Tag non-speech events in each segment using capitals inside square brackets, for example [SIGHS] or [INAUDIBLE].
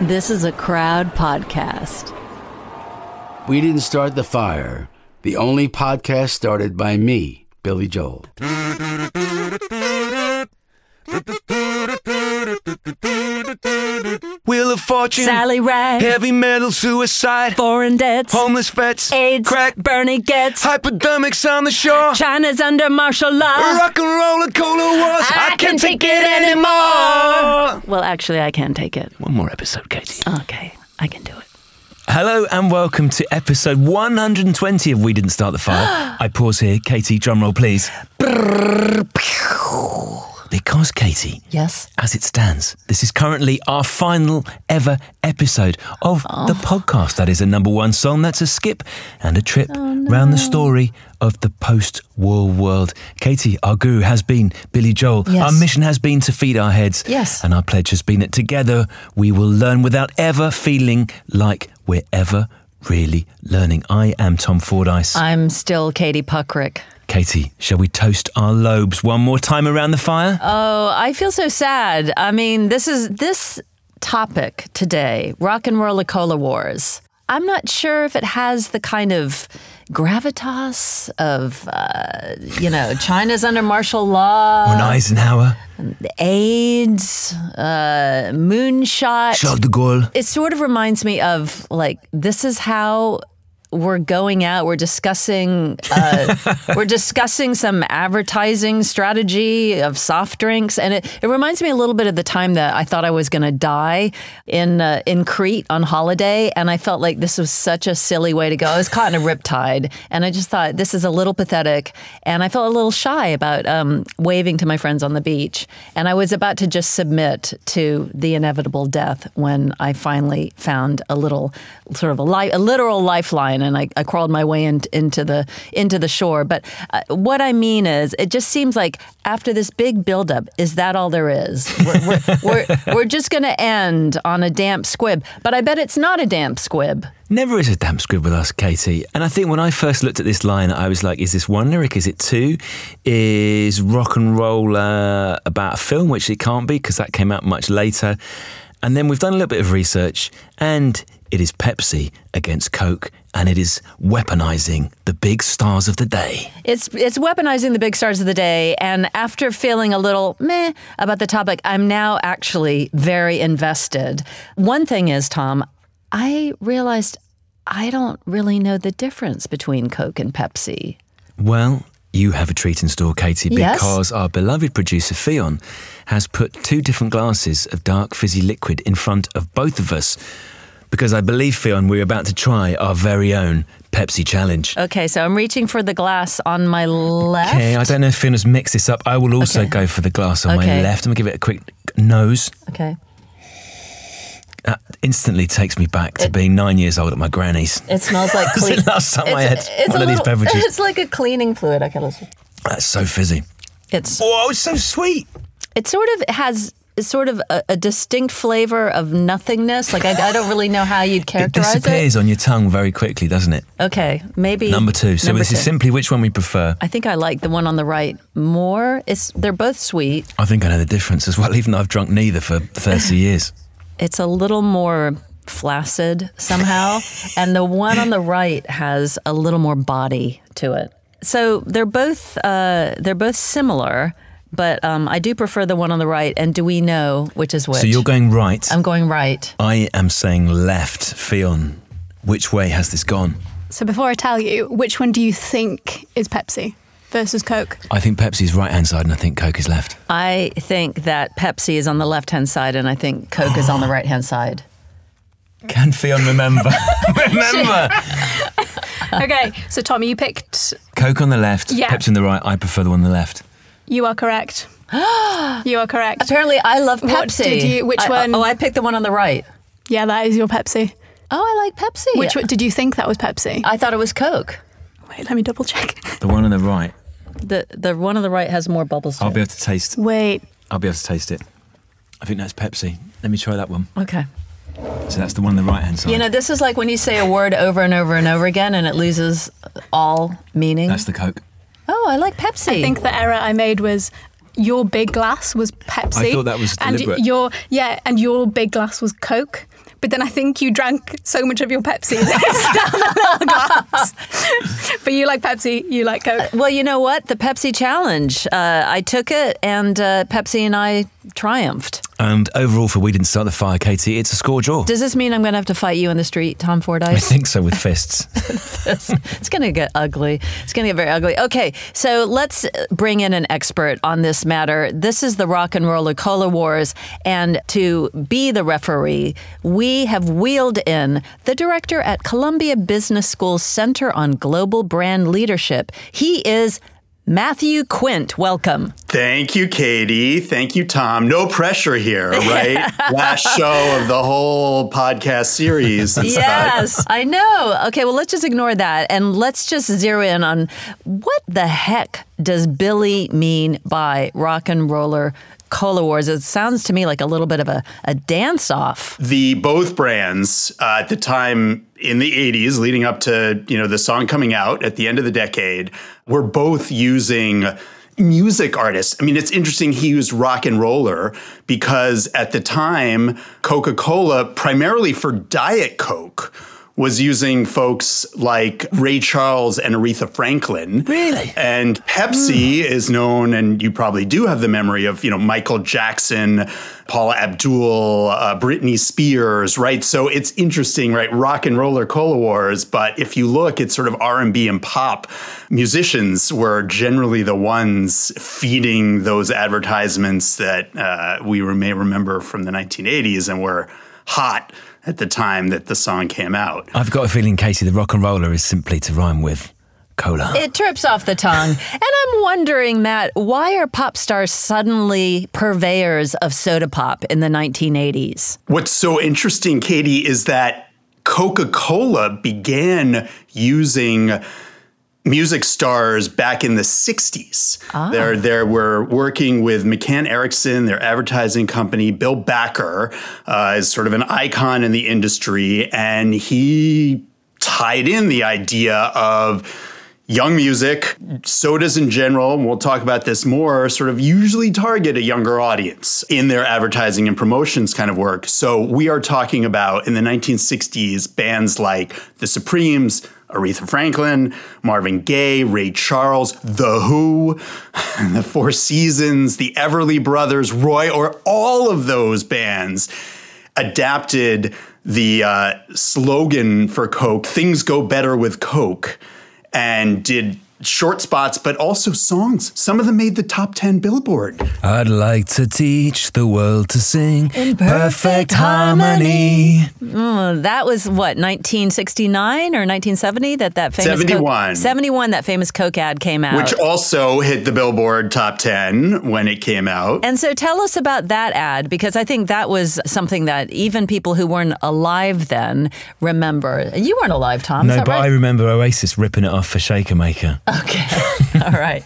This is a crowd podcast. We didn't start the fire. The only podcast started by me, Billy Joel. Fortune, Sally Ride, heavy metal suicide, foreign debts, homeless vets, AIDS, crack, Bernie Goetz, hypodermics on the shore, China's under martial law. rock and roller cola wars. I, can't take it anymore. Well, actually, I can take it. One more episode, Katie. Okay, I can do it. Hello and welcome to episode 120 of We Didn't Start the Fire. [GASPS] I pause here. Katie, drumroll, please. Because, Katie, Yes. as it stands, this is currently our final ever episode of the oh. podcast. That is a number one song. That's a skip and a trip oh, round the story of the post war world. Katie, our guru has been Billy Joel. Yes. Our mission has been to feed our heads. Yes. And our pledge has been that together we will learn without ever feeling like we're ever really learning. I am Tom Fordyce. I'm still Katie Puckrick. Katie, shall we toast our lobes one more time around the fire? Oh, I feel so sad. I mean, this is this topic today, rock and roll cola wars. I'm not sure if it has the kind of gravitas of, uh, you know, [SIGHS] China's under martial law, Or an Eisenhower? AIDS, uh, moonshot. Charles de Gaulle? It sort of reminds me of like this is how we're going out. We're discussing uh, [LAUGHS] we're discussing some advertising strategy of soft drinks, and it, it reminds me a little bit of the time that I thought I was going to die in uh, in Crete on holiday, and I felt like this was such a silly way to go. I was caught in a riptide, and I just thought this is a little pathetic, and I felt a little shy about um, waving to my friends on the beach, and I was about to just submit to the inevitable death when I finally found a little sort of a, li- a literal lifeline, and I, I crawled my way in, into the into the shore. But uh, what I mean is, it just seems like after this big buildup, is that all there is? We're, we're, [LAUGHS] we're, we're just going to end on a damp squib. But I bet it's not a damp squib. Never is a damp squib with us, Katie. And I think when I first looked at this line, I was like, is this one lyric? Is it two? Is rock and roll uh, about a film, which it can't be because that came out much later. And then we've done a little bit of research, and it is Pepsi against Coke, and it is weaponizing the big stars of the day. It's it's weaponizing the big stars of the day, and after feeling a little meh about the topic, I'm now actually very invested. One thing is, Tom, I realized I don't really know the difference between Coke and Pepsi. Well, you have a treat in store, Katie, Yes. because our beloved producer Fion has put two different glasses of dark fizzy liquid in front of both of us. Because I believe, Fion, we're about to try our very own Pepsi challenge. Okay, so I'm reaching for the glass on my left. Okay, I don't know if Fion has mixed this up. I will also Okay. go for the glass on my Okay. left. I'm going to give it a quick nose. Okay. That instantly takes me back to being nine years old at my granny's. It smells like [LAUGHS] That's clean. last time I had it's one of these beverages. [LAUGHS] It's like a cleaning fluid. Okay, listen. That's so fizzy. It's Oh, it's so sweet. it sort of has sort of a, a distinct flavor of nothingness. Like I, I don't really know how you'd [LAUGHS] It characterize it. disappears on your tongue very quickly, doesn't it? Okay, maybe Number two. So number this is simply which one we prefer. I think I like the one on the right more. It's they're both sweet. I think I know the difference as well, [LAUGHS] even though I've drunk neither for 30 years. It's a little more flaccid somehow, [LAUGHS] and the one on the right has a little more body to it. So they're both uh, they're both similar, but um, I do prefer the one on the right. And do we know which is which? So you're going right. I'm going right. I am saying left. Fion, which way has this gone? So before I tell you, which one do you think is Pepsi versus Coke? I think Pepsi's right hand side and I think Coke is left. I think that Pepsi is on the left hand side, and I think Coke is on the [GASPS] right hand side. Can Fion remember? [LAUGHS] remember! [LAUGHS] okay, so Tommy, you picked. Coke on the left, Yeah. Pepsi on the right. I prefer the one on the left. You are correct. [GASPS] you are correct. Apparently, I love Pepsi. What did you- which I- one? Oh, I picked the one on the right. Yeah, that is your Pepsi. Oh, I like Pepsi. Which one, did you think that was Pepsi? I thought it was Coke. Wait, let me double check. [LAUGHS] The one on the right. The the one on the right has more bubbles. I'll be it. able to taste. Wait, I'll be able to taste it. I think that's Pepsi. Let me try that one. Okay. So that's the one on the right hand side. You know, this is like when you say a word over and over and over again, and it loses all meaning. that's the Coke. Oh, I like Pepsi. I think the error I made was your big glass was Pepsi. I thought that was and deliberate. your yeah, and your big glass was Coke. but then I think you drank so much of your Pepsi [LAUGHS] that it's down the little glass. [LAUGHS] but you like Pepsi, you like Coke. Well, you know what? The Pepsi challenge. Uh, I took it, and uh, Pepsi and I triumphed. And overall, for We Didn't Start the Fire, Katie, it's a score draw. Does this mean I'm going to have to fight you in the street, Tom Fordyce? I think so with fists. [LAUGHS] it's going to get ugly. It's going to get very ugly. Okay, so let's bring in an expert on this matter. This is the Rock and Roller Cola Wars, and to be the referee, we have wheeled in the director at Columbia Business School's Center on Global Brand Leadership. He is Matthew Quint. Welcome. Thank you, Katie. Thank you, Tom. No pressure here, [LAUGHS] right? Last show of the whole podcast series. Yes, I know. Okay, well, let's just ignore that and let's just zero in on what the heck does Billy mean by rock and roller cola wars? It sounds to me like a little bit of a, a dance off. The both brands uh, at the time in the 80s, leading up to you know the song coming out at the end of the decade, were both using music artists. I mean, it's interesting he used rock and roller because at the time, Coca Cola, primarily for Diet Coke, was using folks like Ray Charles and Aretha Franklin. Really? And Pepsi is known, and you probably do have the memory of, you know, Michael Jackson, Paula Abdul, uh, Britney Spears, right? So it's interesting, right? Rock and roller cola wars, but if you look, it's sort of R and B and pop musicians were generally the ones feeding those advertisements that uh, we may remember from the 1980s and were hot at the time that the song came out. I've got a feeling, Katie, the rock and roller is simply to rhyme with cola. It trips off the tongue. and I'm wondering, Matt, why are pop stars suddenly purveyors of soda pop in the 1980s? What's so interesting, Katie, is that Coca Cola began using music stars back in the 60s. They're, they were working with McCann Erickson, their advertising company. Bill Backer uh, is sort of an icon in the industry, and he tied in the idea of young music, sodas in general, and we'll talk about this more, sort of usually target a younger audience in their advertising and promotions kind of work. So we are talking about in the 1960s bands like The Supremes, Aretha Franklin, Marvin Gaye, Ray Charles, The Who, [LAUGHS] The Four Seasons, The Everly Brothers, Roy, or all of those bands adapted the uh, slogan for Coke, things go better with Coke, and did short spots, but also songs. Some of them made the top 10 Billboard. I'd like to teach the world to sing In perfect harmony. Oh, that was what 1969 or 1970 that that famous Coke- 71. 71 that famous Coke ad came out. Which also hit the Billboard top 10 when it came out. and so tell us about that ad because I think that was something that even people who weren't alive then remember. You weren't alive, Tom. is No, that but I remember Oasis ripping it off for Shaker Maker. [LAUGHS] Okay. [LAUGHS] All right.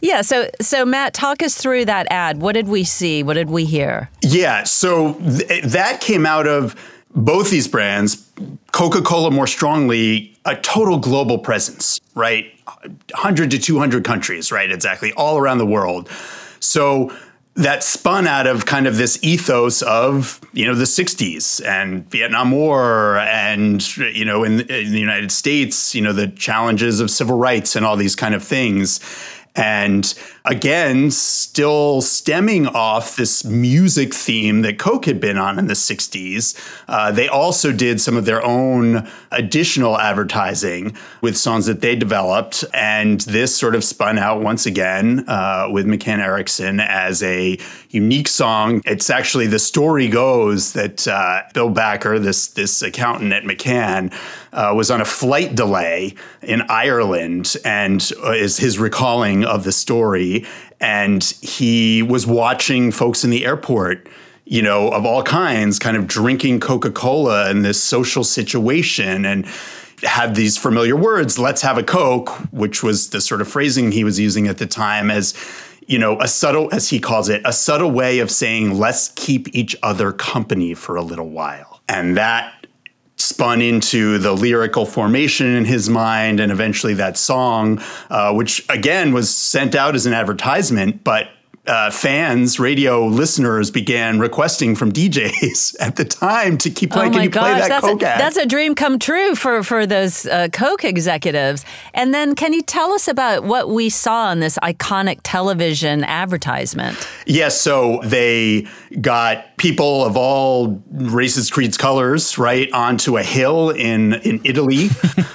Yeah. So, so Matt, talk us through that ad. What did we see? What did we hear? Yeah, so th- that came out of both these brands. Coca Cola, more strongly, a total global presence, right? 100 to 200 countries, right? Exactly, all around the world. So that spun out of kind of this ethos of you know the 60s and Vietnam War and you know in, in the United States you know the challenges of civil rights and all these kind of things and again still stemming off this music theme that Coke had been on in the 60s uh, they also did some of their own additional advertising with songs that they developed. And this sort of spun out once again uh, with McCann Erickson as a unique song. It's actually the story goes that uh, Bill Backer this this accountant at McCann uh, was on a flight delay in Ireland and uh, is his recalling of the story. And he was watching folks in the airport, you know, of all kinds, kind of drinking Coca Cola in this social situation and had these familiar words, let's have a Coke, which was the sort of phrasing he was using at the time as you know, a subtle, as he calls it, a subtle way of saying, let's keep each other company for a little while. And that spun into the lyrical formation in his mind and eventually that song, uh, which again was sent out as an advertisement, but uh, fans, radio listeners began requesting from DJs [LAUGHS] at the time to keep playing. Oh Can you play that that's Coke a, ad? that's a dream come true for for those uh, Coke executives. And then, can you tell us about what we saw in this iconic television advertisement? Yes, so they got people of all races, creeds, colors, right, onto a hill in in Italy. [LAUGHS]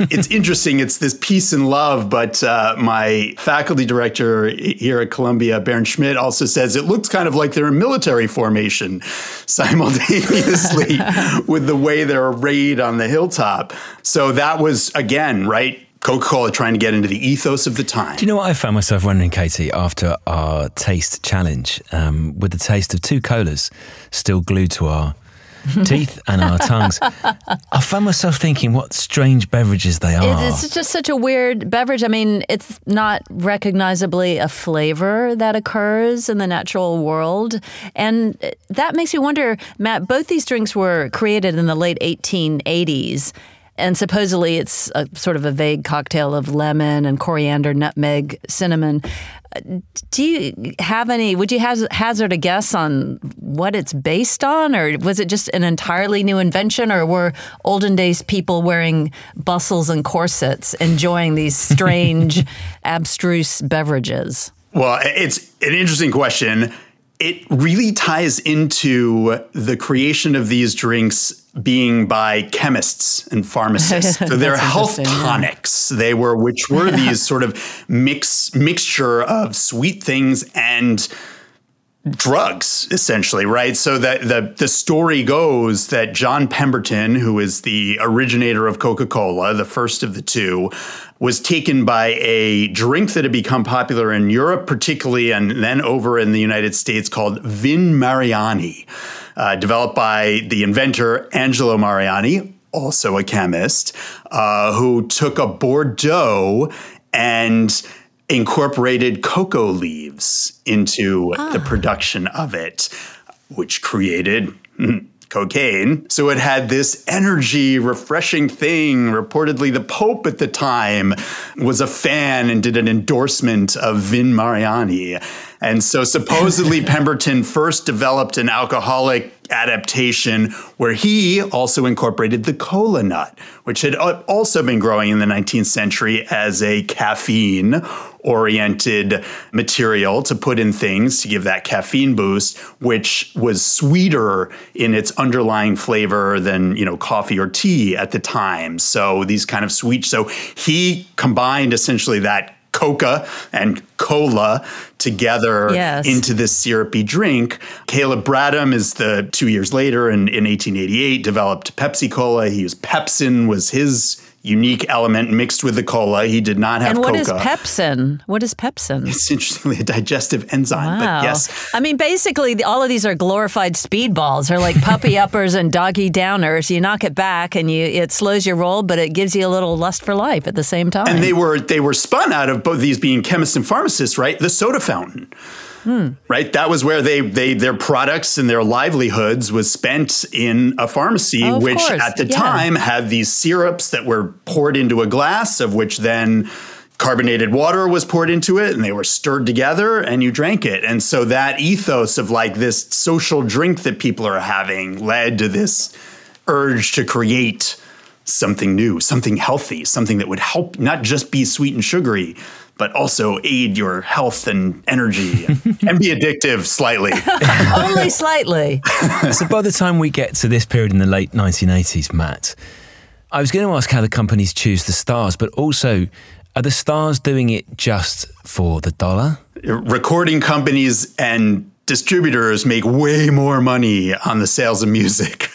it's interesting. It's this peace and love, but uh, my faculty director here at Columbia, Bernd Schmitt, also says it looks kind of like they're in military formation [LAUGHS] simultaneously [LAUGHS] with the way they're arrayed on the hilltop. So that was again, right. Coca Cola trying to get into the ethos of the time. Do you know what I found myself wondering, Katie, after our taste challenge, um, with the taste of two colas still glued to our [LAUGHS] teeth and our tongues? I found myself thinking what strange beverages they are. It's just such a weird beverage. I mean, it's not recognizably a flavor that occurs in the natural world. And that makes me wonder, Matt, both these drinks were created in the late 1880s. And supposedly it's a sort of a vague cocktail of lemon and coriander, nutmeg, cinnamon. Uh, do you have any? Would you hazard a guess on what it's based on, or was it just an entirely new invention, or were olden days people wearing bustles and corsets enjoying these [LAUGHS] strange, abstruse beverages? Well, it's an interesting question. It really ties into the creation of these drinks being by chemists and pharmacists. [LAUGHS] So they're health interesting, yeah. tonics. They were, which were [LAUGHS] these sort of mix mixture of sweet things and drugs essentially right? So that the the story goes that John Pemberton who is the originator of Coca-Cola the first of the two was taken by a drink that had become popular in Europe particularly and then over in the United States called Vin Mariani uh, developed by the inventor Angelo Mariani also a chemist uh, who took a Bordeaux and incorporated coca leaves into the production of it, which created mm, cocaine. So it had this energy, refreshing thing. Reportedly, the Pope at the time was a fan and did an endorsement of Vin Mariani. And so supposedly [LAUGHS] Pemberton first developed an alcoholic adaptation where he also incorporated the cola nut, which had also been growing in the 19th century as a caffeine oriented material to put in things to give that caffeine boost, which was sweeter in its underlying flavor than, you know, coffee or tea at the time. So these kind of sweet. So he combined essentially that coca and cola together Yes. into this syrupy drink. Caleb Bradham is the two years later in, in 1888 developed Pepsi Cola. He used Pepsin was his unique element mixed with the cola. He did not have And what is pepsin? What is pepsin? It's interestingly a digestive enzyme, Wow. but yes. I mean, basically, all of these are glorified speedballs. They're like puppy [LAUGHS] uppers and doggy downers. You knock it back, and you it slows your roll, but it gives you a little lust for life at the same time. And they were they were spun out of both these being chemists and pharmacists, right? The soda fountain. Hmm. Right? That was where they they their products and their livelihoods was spent in a pharmacy, Oh, which course. at the Yeah. time had these syrups that were poured into a glass, of which then carbonated water was poured into it and they were stirred together and you drank it. And so that ethos of like this social drink that people are having led to this urge to create something new, something healthy, something that would help not just be sweet and sugary, but also aid your health and energy [LAUGHS] and be addictive slightly. [LAUGHS] Only slightly. [LAUGHS] so by the time we get to this period in the late 1980s, Matt, I was going to ask how the companies choose the stars, but also are the stars doing it just for the dollar? Recording companies and distributors make way more money on the sales of music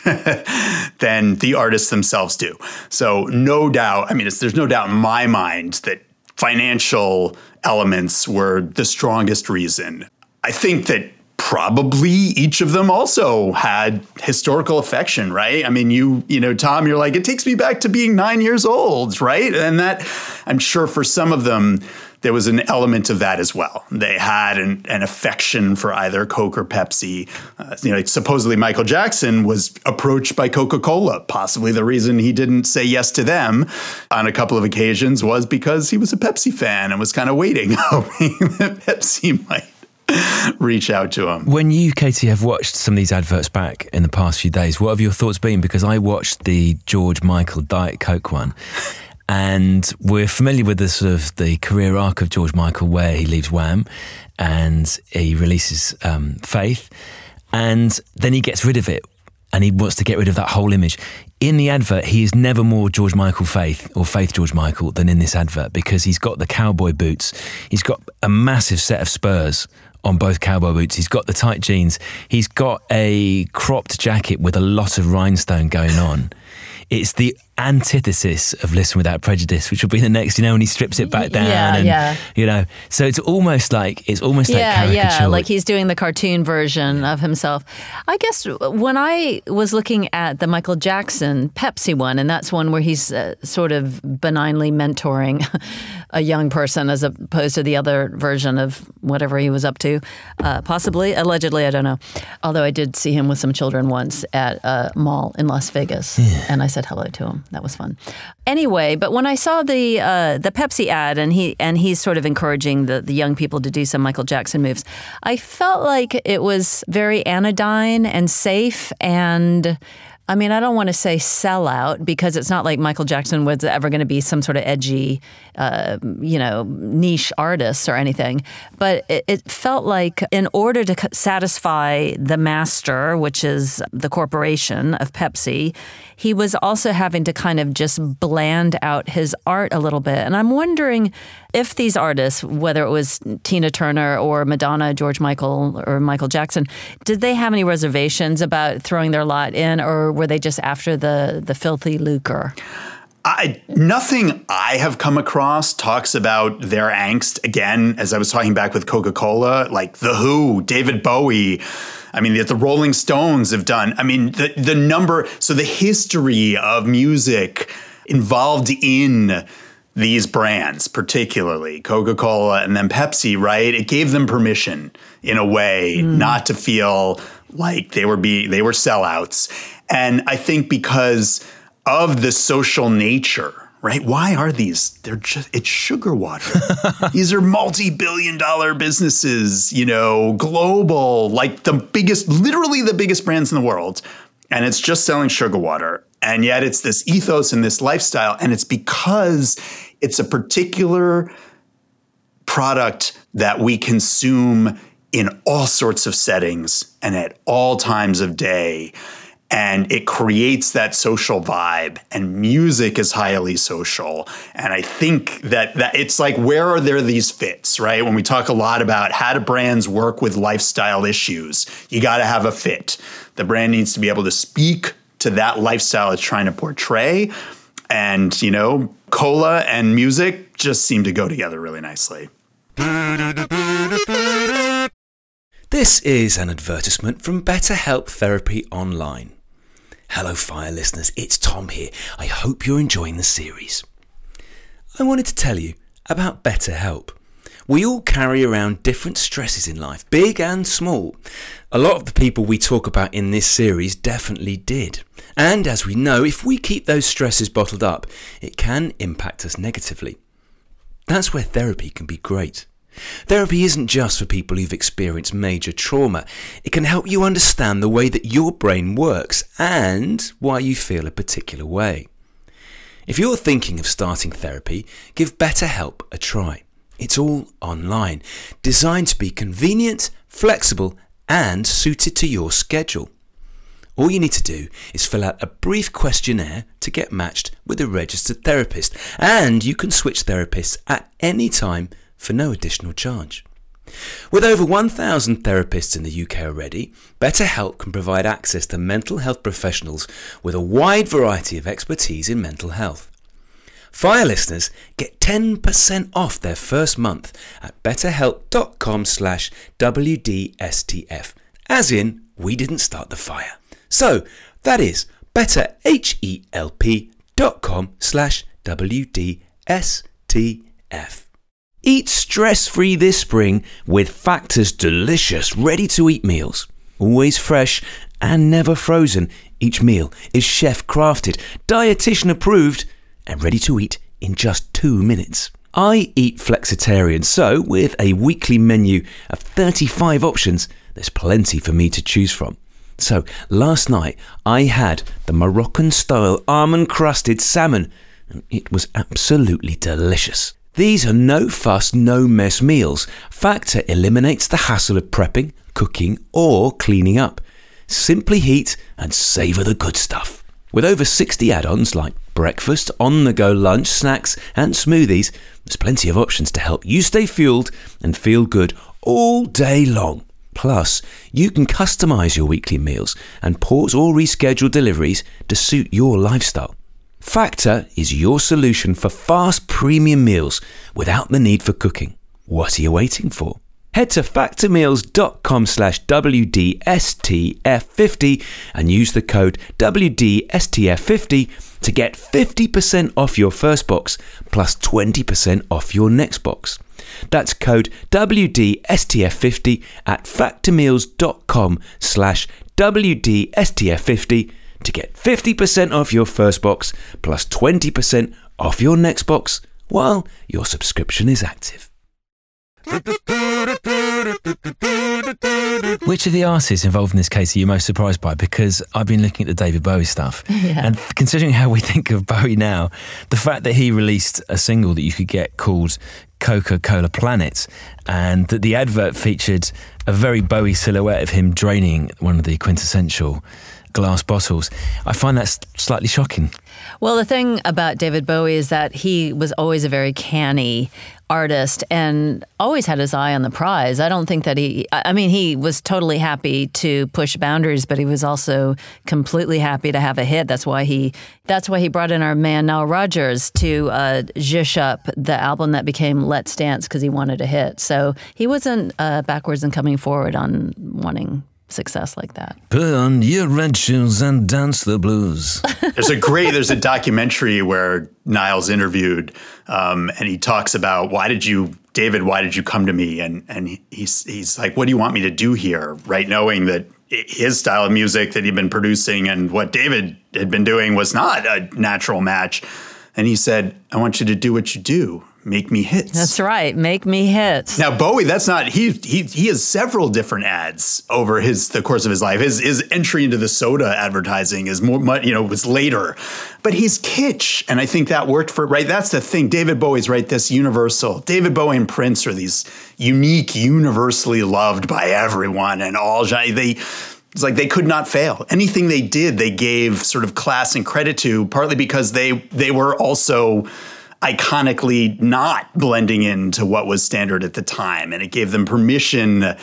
than the artists themselves do. So no doubt, I mean, it's, there's no doubt in my mind that financial elements were the strongest reason. I think that probably each of them also had historical affection, right? I mean, you, you know, Tom, you're like, it takes me back to being nine years old, right? And that, I'm sure for some of them, there was an element of that as well. They had an, an affection for either Coke or Pepsi. Uh, you know, supposedly Michael Jackson was approached by Coca Cola. Possibly the reason he didn't say yes to them on a couple of occasions was because he was a Pepsi fan and was kind of waiting, [LAUGHS] hoping that Pepsi might reach out to him. When you, Katie, have watched some of these adverts back in the past few days, what have your thoughts been? Because I watched the George Michael Diet Coke one. And we're familiar with the sort of the career arc of George Michael, where he leaves Wham, and he releases um, Faith, and then he gets rid of it, and he wants to get rid of that whole image. In the advert, he is never more George Michael Faith or Faith George Michael than in this advert because he's got the cowboy boots, he's got a massive set of spurs on both cowboy boots. He's got the tight jeans. He's got a cropped jacket with a lot of rhinestone going on. It's the antithesis of Listen Without Prejudice, which will be the next, you know, when he strips it back down. Yeah, and, yeah. You know, so it's almost like, it's almost like caricature. yeah, like he's doing the cartoon version of himself. I guess when I was looking at the Michael Jackson Pepsi one, and that's one where he's uh, sort of benignly mentoring [LAUGHS] a young person as opposed to the other version of whatever he was up to, uh, possibly, allegedly, I don't know. Although I did see him with some children once at a mall in Las Vegas, and I said hello to him. That was fun. Anyway, but when I saw the uh, the Pepsi ad and he and he's sort of encouraging the, the young people to do some Michael Jackson moves, I felt like it was very anodyne and safe and. I mean, I don't want to say sellout because it's not like Michael Jackson was ever going to be some sort of edgy, uh, you know, niche artist or anything. But it, it felt like in order to satisfy the master, which is the corporation of Pepsi, he was also having to kind of just bland out his art a little bit. And I'm wondering if these artists, whether it was Tina Turner or Madonna, George Michael, or Michael Jackson, did they have any reservations about throwing their lot in, or were they just after the the filthy lucre? I, nothing I have come across talks about their angst again, as I was talking back with Coca Cola, like The Who, David Bowie. I mean, that the Rolling Stones have done. I mean, the, the number, so the history of music involved in these brands, particularly Coca Cola and then Pepsi, right? It gave them permission in a way mm. not to feel like they were be they were sellouts. And I think because of the social nature, right? Why are these? They're just it's sugar water. [LAUGHS] these are multi-billion dollar businesses, you know, global, like the biggest, literally the biggest brands in the world. And it's just selling sugar water. And yet it's this ethos and this lifestyle. And it's because it's a particular product that we consume in all sorts of settings and at all times of day. And it creates that social vibe, and music is highly social. And I think that, that it's like, where are there these fits, right? When we talk a lot about how do brands work with lifestyle issues, you got to have a fit. The brand needs to be able to speak to that lifestyle it's trying to portray. And, you know, cola and music just seem to go together really nicely. This is an advertisement from BetterHelp Therapy Online. Hello, Fire listeners, it's Tom here. I hope you're enjoying the series. I wanted to tell you about BetterHelp. We all carry around different stresses in life, big and small. A lot of the people we talk about in this series definitely did. And as we know, if we keep those stresses bottled up, it can impact us negatively. That's where therapy can be great. Therapy isn't just for people who've experienced major trauma. It can help you understand the way that your brain works and why you feel a particular way. If you're thinking of starting therapy, give BetterHelp a try. It's all online, designed to be convenient, flexible, and suited to your schedule. All you need to do is fill out a brief questionnaire to get matched with a registered therapist, and you can switch therapists at any time for no additional charge. With over 1,000 therapists in the UK already, BetterHelp can provide access to mental health professionals with a wide variety of expertise in mental health. Fire listeners get 10% off their first month at betterhelp.com slash WDSTF, as in, we didn't start the fire. So, that is betterhelp.com slash WDSTF. Eat stress free this spring with Factor's delicious ready to eat meals. Always fresh and never frozen, each meal is chef crafted, dietitian approved, and ready to eat in just two minutes. I eat flexitarian, so with a weekly menu of 35 options, there's plenty for me to choose from. So last night I had the Moroccan style almond crusted salmon, and it was absolutely delicious. These are no fuss, no mess meals. Factor eliminates the hassle of prepping, cooking, or cleaning up. Simply heat and savour the good stuff. With over 60 add ons like breakfast, on the go lunch, snacks, and smoothies, there's plenty of options to help you stay fueled and feel good all day long. Plus, you can customize your weekly meals and pause or reschedule deliveries to suit your lifestyle. Factor is your solution for fast premium meals without the need for cooking. What are you waiting for? Head to factormeals.com slash WDSTF50 and use the code WDSTF50 to get 50% off your first box plus 20% off your next box. That's code WDSTF50 at factormeals.com slash WDSTF50 to get 50% off your first box plus 20% off your next box while your subscription is active. Which of the artists involved in this case are you most surprised by? Because I've been looking at the David Bowie stuff, [LAUGHS] Yeah. and considering how we [LAUGHS] think of Bowie now, the fact that he released a single that you could get called Coca Cola Planet, and that the advert featured a very Bowie silhouette of him draining one of the quintessential glass bottles, I find that slightly shocking. Well, the thing about David Bowie is that he was always a very canny artist and always had his eye on the prize. I don't think that he, I mean, he was totally happy to push boundaries, but he was also completely happy to have a hit. That's why he, that's why he brought in our man Nile Rodgers to uh, zhuzh up the album that became Let's Dance because he wanted a hit. So he wasn't uh, backwards and coming forward on wanting success like that. Put on your red shoes and dance the blues. [LAUGHS] There's a great there's a documentary where Nile's interviewed, um, and he talks about why did you David why did you come to me? And and he's he's like what do you want me to do here? Right? Knowing that his style of music that he'd been producing and what David had been doing was not a natural match, and he said I want you to do what you do make me hits. That's right. Make me hits. Now Bowie, that's not he. He he has several different ads over his the course of his life. His his entry into the soda advertising is more, you know, was later, but he's kitsch, and I think that worked for right. That's the thing. David Bowie's right. This universal. David Bowie and Prince are these unique, universally loved by everyone, and all they. It's like they could not fail. Anything they did, they gave sort of class and credit to, partly because they they were also iconically not blending into what was standard at the time and it gave them permission.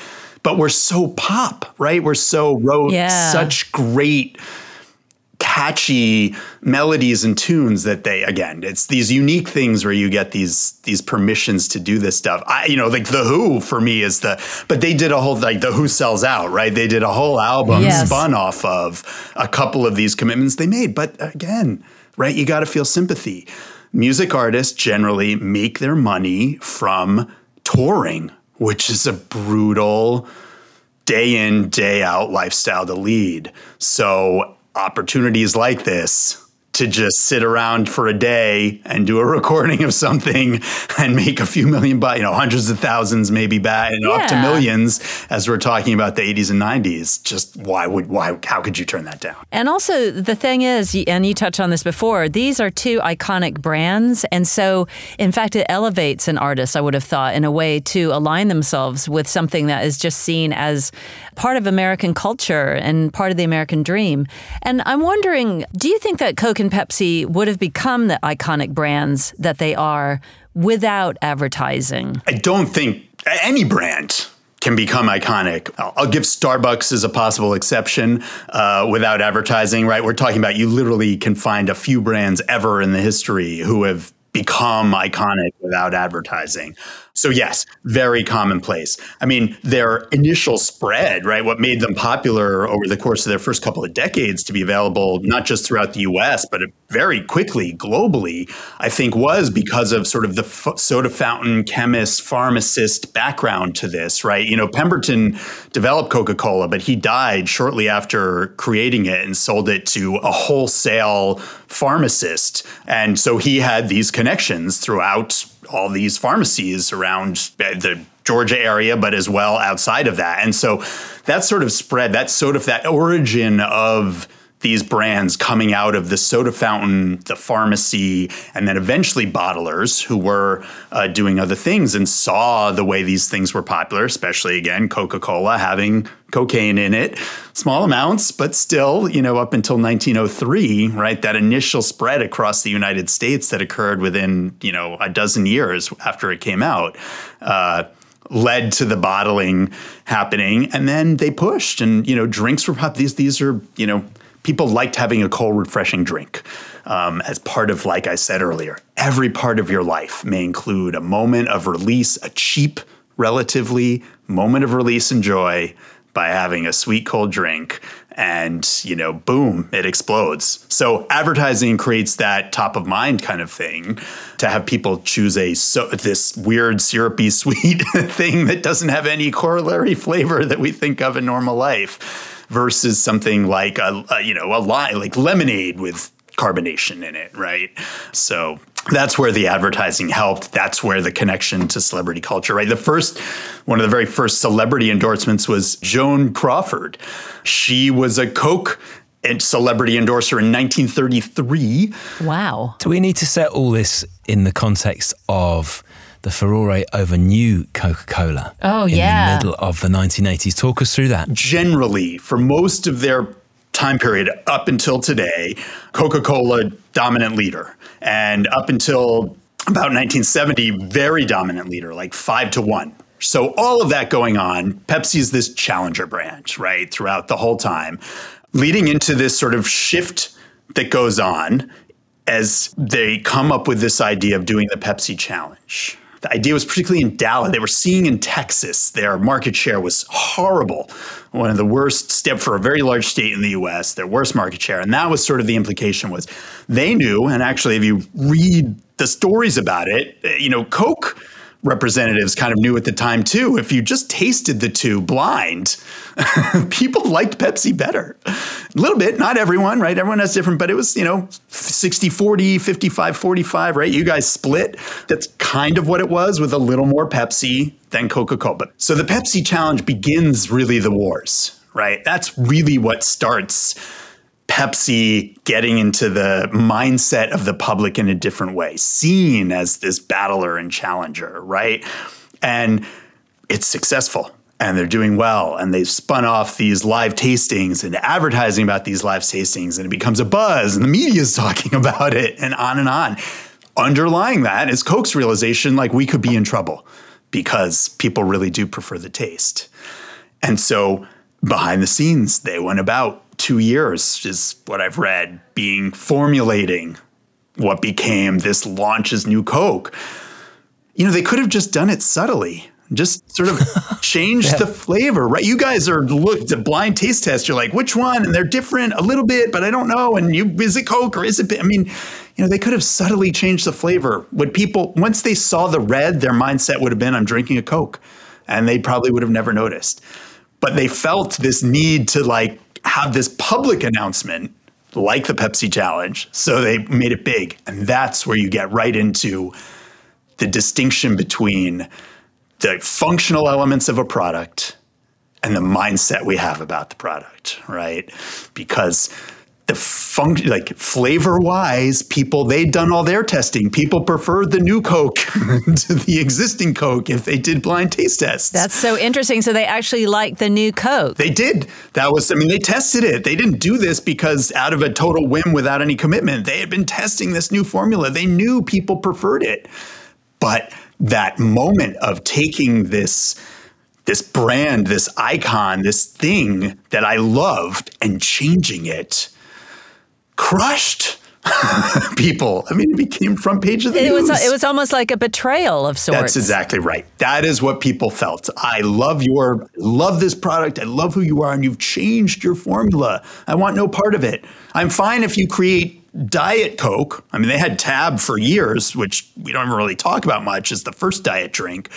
But we're so pop right? We're so wrote Yeah. such great catchy melodies and tunes that they again it's these unique things where you get these these permissions to do this stuff. I you know like the who for me is the but they did a whole like the who sells out right? They did a whole album Yes. spun off of a couple of these commitments they made. But again right you got to feel sympathy music artists generally make their money from touring which is a brutal day in, day out lifestyle to lead. So opportunities like this to just sit around for a day and do a [LAUGHS] recording of something and make a few million bucks, you know, hundreds of thousands, maybe back and up to millions as we're talking about the 80s and 90s. Just why would, why, how could you turn that down? And also, the thing is, and you touched on this before, these are two iconic brands. And so, in fact, it elevates an artist, I would have thought, in a way to align themselves with something that is just seen as part of American culture and part of the American dream. And I'm wondering do you think that Coke and Pepsi would have become the iconic brands that they are without advertising? I don't think any brand can become iconic. I'll, give Starbucks as a possible exception uh, without advertising, right? We're talking about you literally can find a few brands ever in the history who have become iconic without advertising. So yes, very commonplace. I mean, their initial spread, right? What made them popular over the course of their first couple of decades to be available not just throughout the US, but very quickly globally, I think was because of sort of the f- soda fountain chemist pharmacist background to this, right? You know, Pemberton developed Coca-Cola, but he died shortly after creating it and sold it to a wholesale pharmacist. And so he had these connections throughout all these pharmacies around eh, the Georgia area, but as well outside of that. And so that sort of spread, that sort of that origin of these brands coming out of the soda fountain, the pharmacy, and then eventually bottlers who were uh, doing other things and saw the way these things were popular, especially again, Coca Cola having cocaine in it, small amounts, but still, you know, up until 1903, right? That initial spread across the United States that occurred within, you know, a dozen years after it came out. Uh, led to the bottling happening and then they pushed and you know drinks were pop these these are you know people liked having a cold, refreshing drink um, as part of, like I said earlier, every part of your life may include a moment of release, a cheap, relatively moment of release and joy by having a sweet cold drink and you know boom it explodes. So advertising creates that top of mind kind of thing to have people choose a so this weird syrupy [LAUGHS] sweet thing that doesn't have any corollary flavor that we think of in normal life versus something like a, a you know a lie like lemonade with carbonation in it, right? So that's where the advertising helped. That's where the connection to celebrity culture, right? The first, one of the very first celebrity endorsements was Joan Crawford. She was a Coke and celebrity endorser in 1933. Wow. Do we need to set all this in the context of the furore over new Coca Cola. Oh, in yeah. the middle of the 1980s. Talk us through that. Generally, for most of their time period up until today, Coca Cola dominant leader. And up until about 1970, very dominant leader, like five to one. So, all of that going on, Pepsi's this challenger brand, right, throughout the whole time, leading into this sort of shift that goes on as they come up with this idea of doing the Pepsi challenge. The idea was particularly in Dallas. They were seeing in Texas, their market share was horrible. One of the worst step for a very large state in the US, their worst market share. And that was sort of the implication was they knew, and actually if you read the stories about it, you know, Coke representatives kind of knew at the time too. If you just tasted the two blind, [LAUGHS] people liked Pepsi better. A little bit, not everyone, right? Everyone has different, but it was, you know, 60 40, 55 45, right? You guys split. That's kind of what it was with a little more Pepsi than Coca Cola. So the Pepsi challenge begins really the wars, right? That's really what starts Pepsi getting into the mindset of the public in a different way, seen as this battler and challenger, right? And it's successful and they're doing well and they've spun off these live tastings and advertising about these live tastings and it becomes a buzz and the media is [LAUGHS] talking about it and on and on. Underlying that is Coke's realization like we could be in trouble because people really do prefer the taste. And so behind the scenes, they went about two years, is what I've read, being formulating what became this launch as New Coke. You know, they could have just done it subtly, just sort of [LAUGHS] changed yeah. the flavor, right? You guys are looked at blind taste test. You're like, which one? And they're different a little bit, but I don't know. And you, is it Coke or is it? I mean, you know, they could have subtly changed the flavor. Would people once they saw the red, their mindset would have been, I'm drinking a Coke, and they probably would have never noticed. But they felt this need to like have this public announcement like the Pepsi Challenge. So they made it big. And that's where you get right into the distinction between the functional elements of a product and the mindset we have about the product, right? Because the function like flavor wise people they'd done all their testing. People preferred the new coke [LAUGHS] to the existing coke if they did blind taste tests. That's so interesting. So they actually liked the new coke. They did. That was i mean they tested it. They didn't do this because out of a total whim without any commitment. They had been testing this new formula. They knew people preferred it. But that moment of taking this this brand this icon this thing that i loved and changing it crushed [LAUGHS] people. I mean, it became front page of the it news. Was, it was almost like a betrayal of sorts. That's exactly right. That is what people felt. I love your, love this product. I love who you are, and you've changed your formula. I want no part of it. I'm fine if you create Diet Coke. I mean, they had Tab for years, which we don't even really talk about much Is the first diet drink.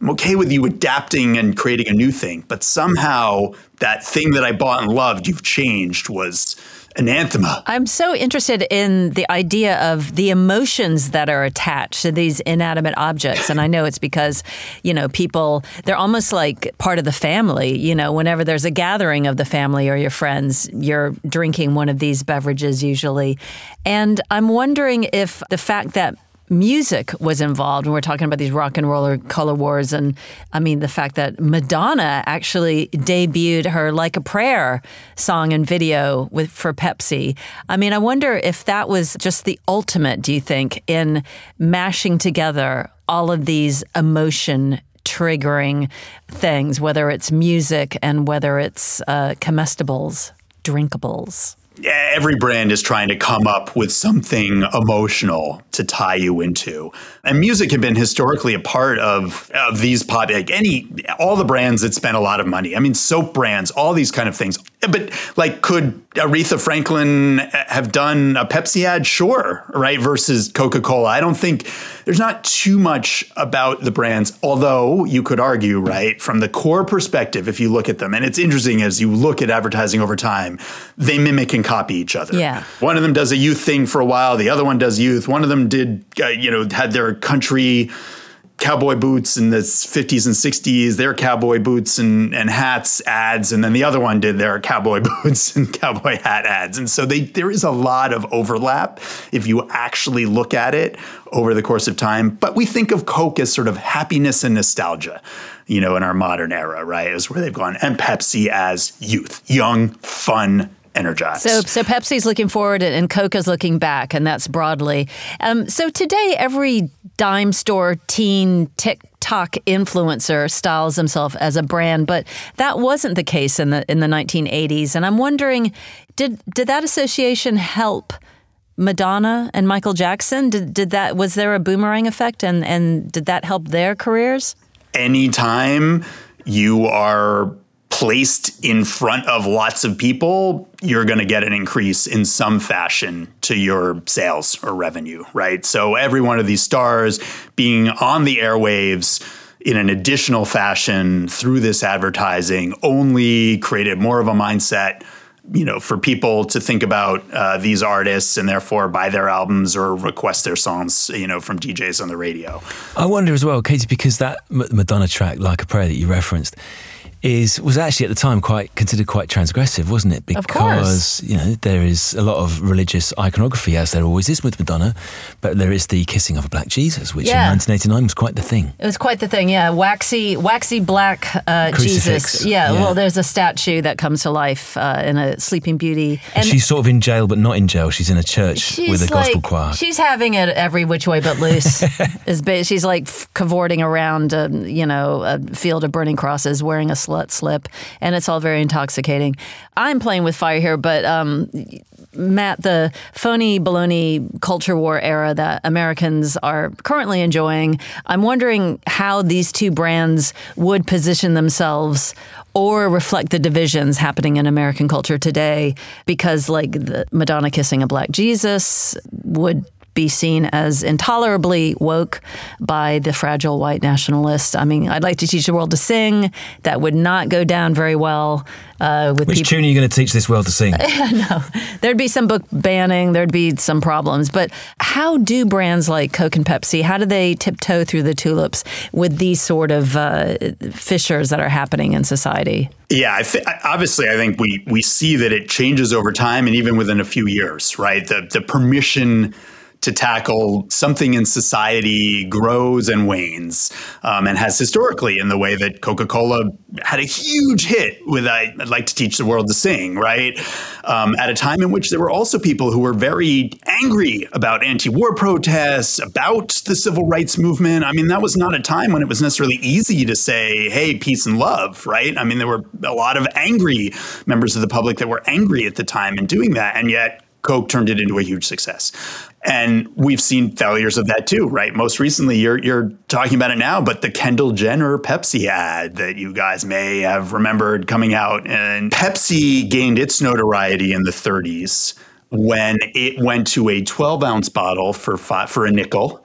I'm okay with you adapting and creating a new thing, but somehow that thing that I bought and loved, you've changed was anathema. I'm so interested in the idea of the emotions that are attached to these inanimate objects. And I know it's because, you know, people, they're almost like part of the family. You know, whenever there's a gathering of the family or your friends, you're drinking one of these beverages usually. And I'm wondering if the fact that music was involved when we're talking about these rock and roller cola wars. And i mean the fact that madonna actually debuted her like a prayer song and video with for pepsi. I mean i wonder if that was just the ultimate do you think in mashing together all of these emotion triggering things whether it's music and whether it's uh, comestibles drinkables? Every brand is trying to come up with something emotional to tie you into. And music had been historically a part of, of these pop, like any, all the brands that spent a lot of money. I mean, soap brands, all these kind of things. But like, could Aretha Franklin have done a Pepsi ad? Sure, right? Versus Coca Cola. I don't think there's not too much about the brands, although you could argue, right, from the core perspective, if you look at them, and it's interesting as you look at advertising over time, they mimic and copy each other. Yeah. One of them does a youth thing for a while, the other one does youth. One of them did, uh, you know, had their country cowboy boots in the 50s and 60s, their cowboy boots and, and hats ads, and then the other one did their cowboy [LAUGHS] boots and cowboy hat ads. And so they there is a lot of overlap if you actually look at it over the course of time. But we think of Coke as sort of happiness and nostalgia, you know, in our modern era, right? Is where they've gone, and Pepsi as youth, young, fun, energized. So, so Pepsi's looking forward and Coca's looking back, and that's broadly. Um, so today, every dime store, teen, TikTok influencer styles himself as a brand, but that wasn't the case in the in the 1980s. And I'm wondering, did did that association help? Madonna and Michael Jackson did, did that was there a boomerang effect and and did that help their careers? Anytime you are placed in front of lots of people, you're going to get an increase in some fashion to your sales or revenue, right? So every one of these stars being on the airwaves in an additional fashion through this advertising only created more of a mindset you know, for people to think about uh, these artists and therefore buy their albums or request their songs, you know, from DJs on the radio. I wonder as well, Katie, because that Madonna track, "Like a Prayer," that you referenced, is was actually at the time quite considered quite transgressive, wasn't it? Because you know there is a lot of religious iconography, as there always is with Madonna, but there is the kissing of a black Jesus, which yeah. in 1989 was quite the thing. It was quite the thing, yeah. Waxy, waxy black uh, Jesus. Yeah, yeah, Well, there's a statue that comes to life uh, in a Sleeping Beauty, and she's sort of in jail, but not in jail. She's in a church with a gospel like, choir. She's having it every which way but loose. [LAUGHS] is she's like cavorting around, uh, you know, a field of burning crosses, wearing a slut slip, and it's all very intoxicating. I'm playing with fire here, but um, Matt, the phony baloney culture war era that Americans are currently enjoying, I'm wondering how these two brands would position themselves or reflect the divisions happening in American culture today because like the Madonna kissing a black Jesus would be seen as intolerably woke by the fragile white nationalist. I mean, I'd like to teach the world to sing. That would not go down very well. Uh, with Which people. tune are you going to teach this world to sing? [LAUGHS] no, there'd be some book banning. There'd be some problems. But how do brands like Coke and Pepsi? How do they tiptoe through the tulips with these sort of uh, fissures that are happening in society? Yeah, I th- obviously, I think we we see that it changes over time, and even within a few years, right? The the permission to tackle something in society grows and wanes, um, and has historically in the way that Coca Cola had a huge hit with I'd like to teach the world to sing, right? Um, at a time in which there were also people who were very angry about anti war protests, about the civil rights movement. I mean, that was not a time when it was necessarily easy to say, hey, peace and love, right? I mean, there were a lot of angry members of the public that were angry at the time in doing that. And yet, Coke turned it into a huge success. And we've seen failures of that too, right? Most recently, you're you're talking about it now, but the Kendall Jenner Pepsi ad that you guys may have remembered coming out, and Pepsi gained its notoriety in the 30s when it went to a 12 ounce bottle for five, for a nickel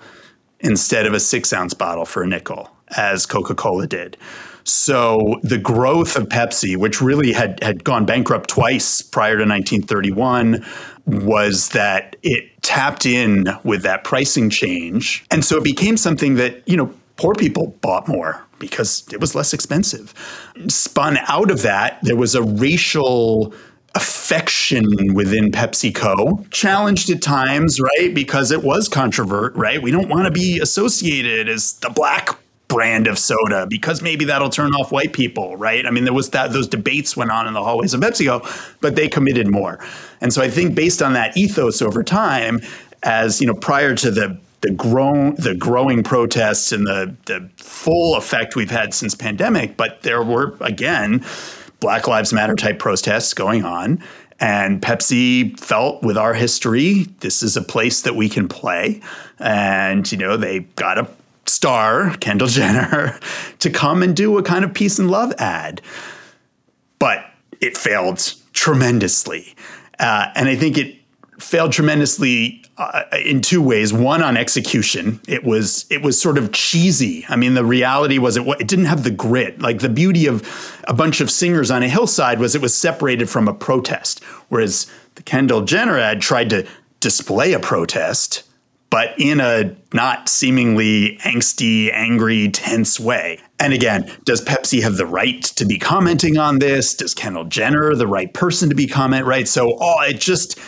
instead of a six ounce bottle for a nickel, as Coca Cola did. So the growth of Pepsi, which really had, had gone bankrupt twice prior to 1931, was that it tapped in with that pricing change. And so it became something that, you know, poor people bought more because it was less expensive. Spun out of that, there was a racial affection within PepsiCo, challenged at times, right? Because it was controvert, right? We don't want to be associated as the black brand of soda because maybe that'll turn off white people, right? I mean, there was that those debates went on in the hallways of PepsiCo, but they committed more. And so I think based on that ethos over time, as you know, prior to the the grown the growing protests and the the full effect we've had since pandemic, but there were again Black Lives Matter type protests going on. And Pepsi felt with our history, this is a place that we can play. And, you know, they got a star, Kendall Jenner, [LAUGHS] to come and do a kind of peace and love ad. But it failed tremendously. Uh, and I think it failed tremendously uh, in two ways. One on execution, it was it was sort of cheesy. I mean, the reality was it it didn't have the grit. Like the beauty of a bunch of singers on a hillside was it was separated from a protest, whereas the Kendall Jenner ad tried to display a protest, but in a not seemingly angsty, angry, tense way. And again, does Pepsi have the right to be commenting on this? Does Kendall Jenner the right person to be comment? Right. So, oh, it just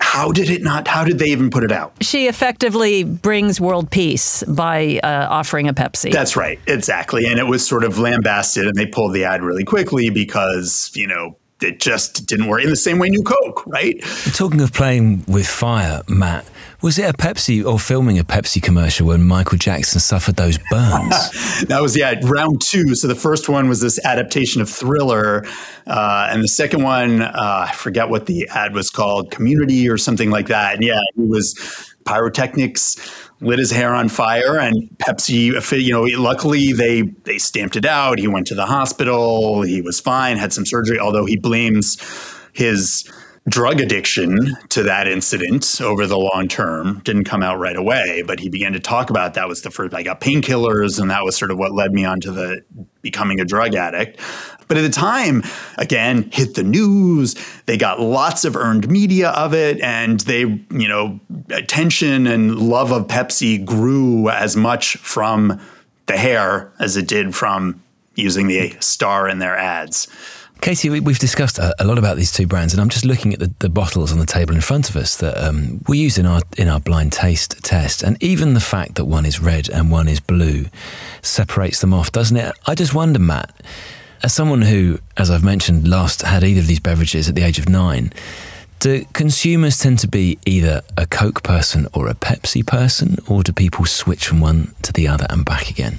how did it not? How did they even put it out? She effectively brings world peace by uh, offering a Pepsi. That's right, exactly. And it was sort of lambasted, and they pulled the ad really quickly because you know it just didn't work in the same way New Coke, right? Talking of playing with fire, Matt, was it a Pepsi or filming a Pepsi commercial when Michael Jackson suffered those burns? [LAUGHS] that was, yeah, round two. So the first one was this adaptation of Thriller. Uh, and the second one, uh, I forget what the ad was called, Community or something like that. And yeah, it was pyrotechnics lit his hair on fire and Pepsi you know luckily they they stamped it out he went to the hospital he was fine had some surgery although he blames his drug addiction to that incident over the long term didn't come out right away but he began to talk about that was the first i got painkillers and that was sort of what led me onto the becoming a drug addict. But at the time again hit the news they got lots of earned media of it and they you know attention and love of pepsi grew as much from the hair as it did from using the star in their ads Katie, we've discussed a, lot about these two brands, and I'm just looking at the, the bottles on the table in front of us that um, we use in our in our blind taste test, and even the fact that one is red and one is blue separates them off, doesn't it? I just wonder, Matt, as someone who, as I've mentioned, last had either of these beverages at the age of nine. Do consumers tend to be either a Coke person or a Pepsi person, or do people switch from one to the other and back again?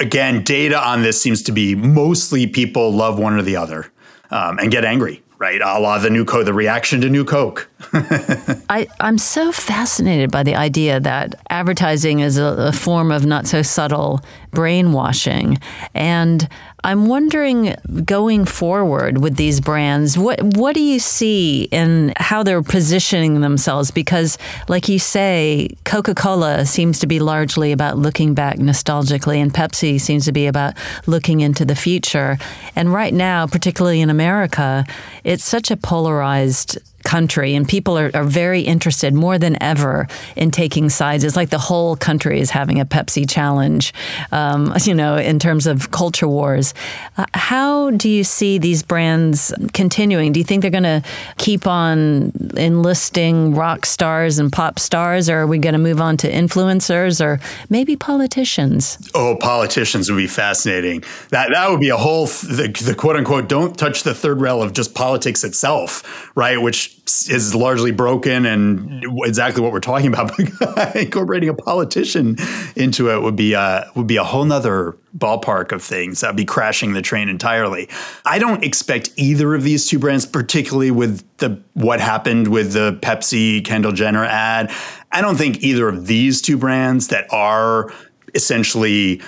Again, data on this seems to be mostly people love one or the other um, and get angry, right? A la the new Coke, the reaction to new Coke. [LAUGHS] I, I'm so fascinated by the idea that advertising is a, a form of not so subtle brainwashing. And I'm wondering going forward with these brands, what what do you see in how they're positioning themselves? Because, like you say, Coca-Cola seems to be largely about looking back nostalgically, and Pepsi seems to be about looking into the future. And right now, particularly in America, it's such a polarized country, and people are, are very interested more than ever in taking sides. It's like the whole country is having a Pepsi challenge, um, [LAUGHS] you know, in terms of culture wars. Uh, how do you see these brands continuing? Do you think they're going to keep on enlisting rock stars and pop stars, or are we going to move on to influencers or maybe politicians? Oh, politicians would be fascinating. That that would be a whole the, the quote unquote don't touch the third rail of just politics itself, right? Which is largely broken and mm. exactly what we're talking about. [LAUGHS] Incorporating a politician into it would be a, would be a whole nother ballpark of things. That'd be crashing the train entirely. I don't expect either of these two brands, particularly with the what happened with the Pepsi Kendall Jenner ad. I don't think either of these two brands that are essentially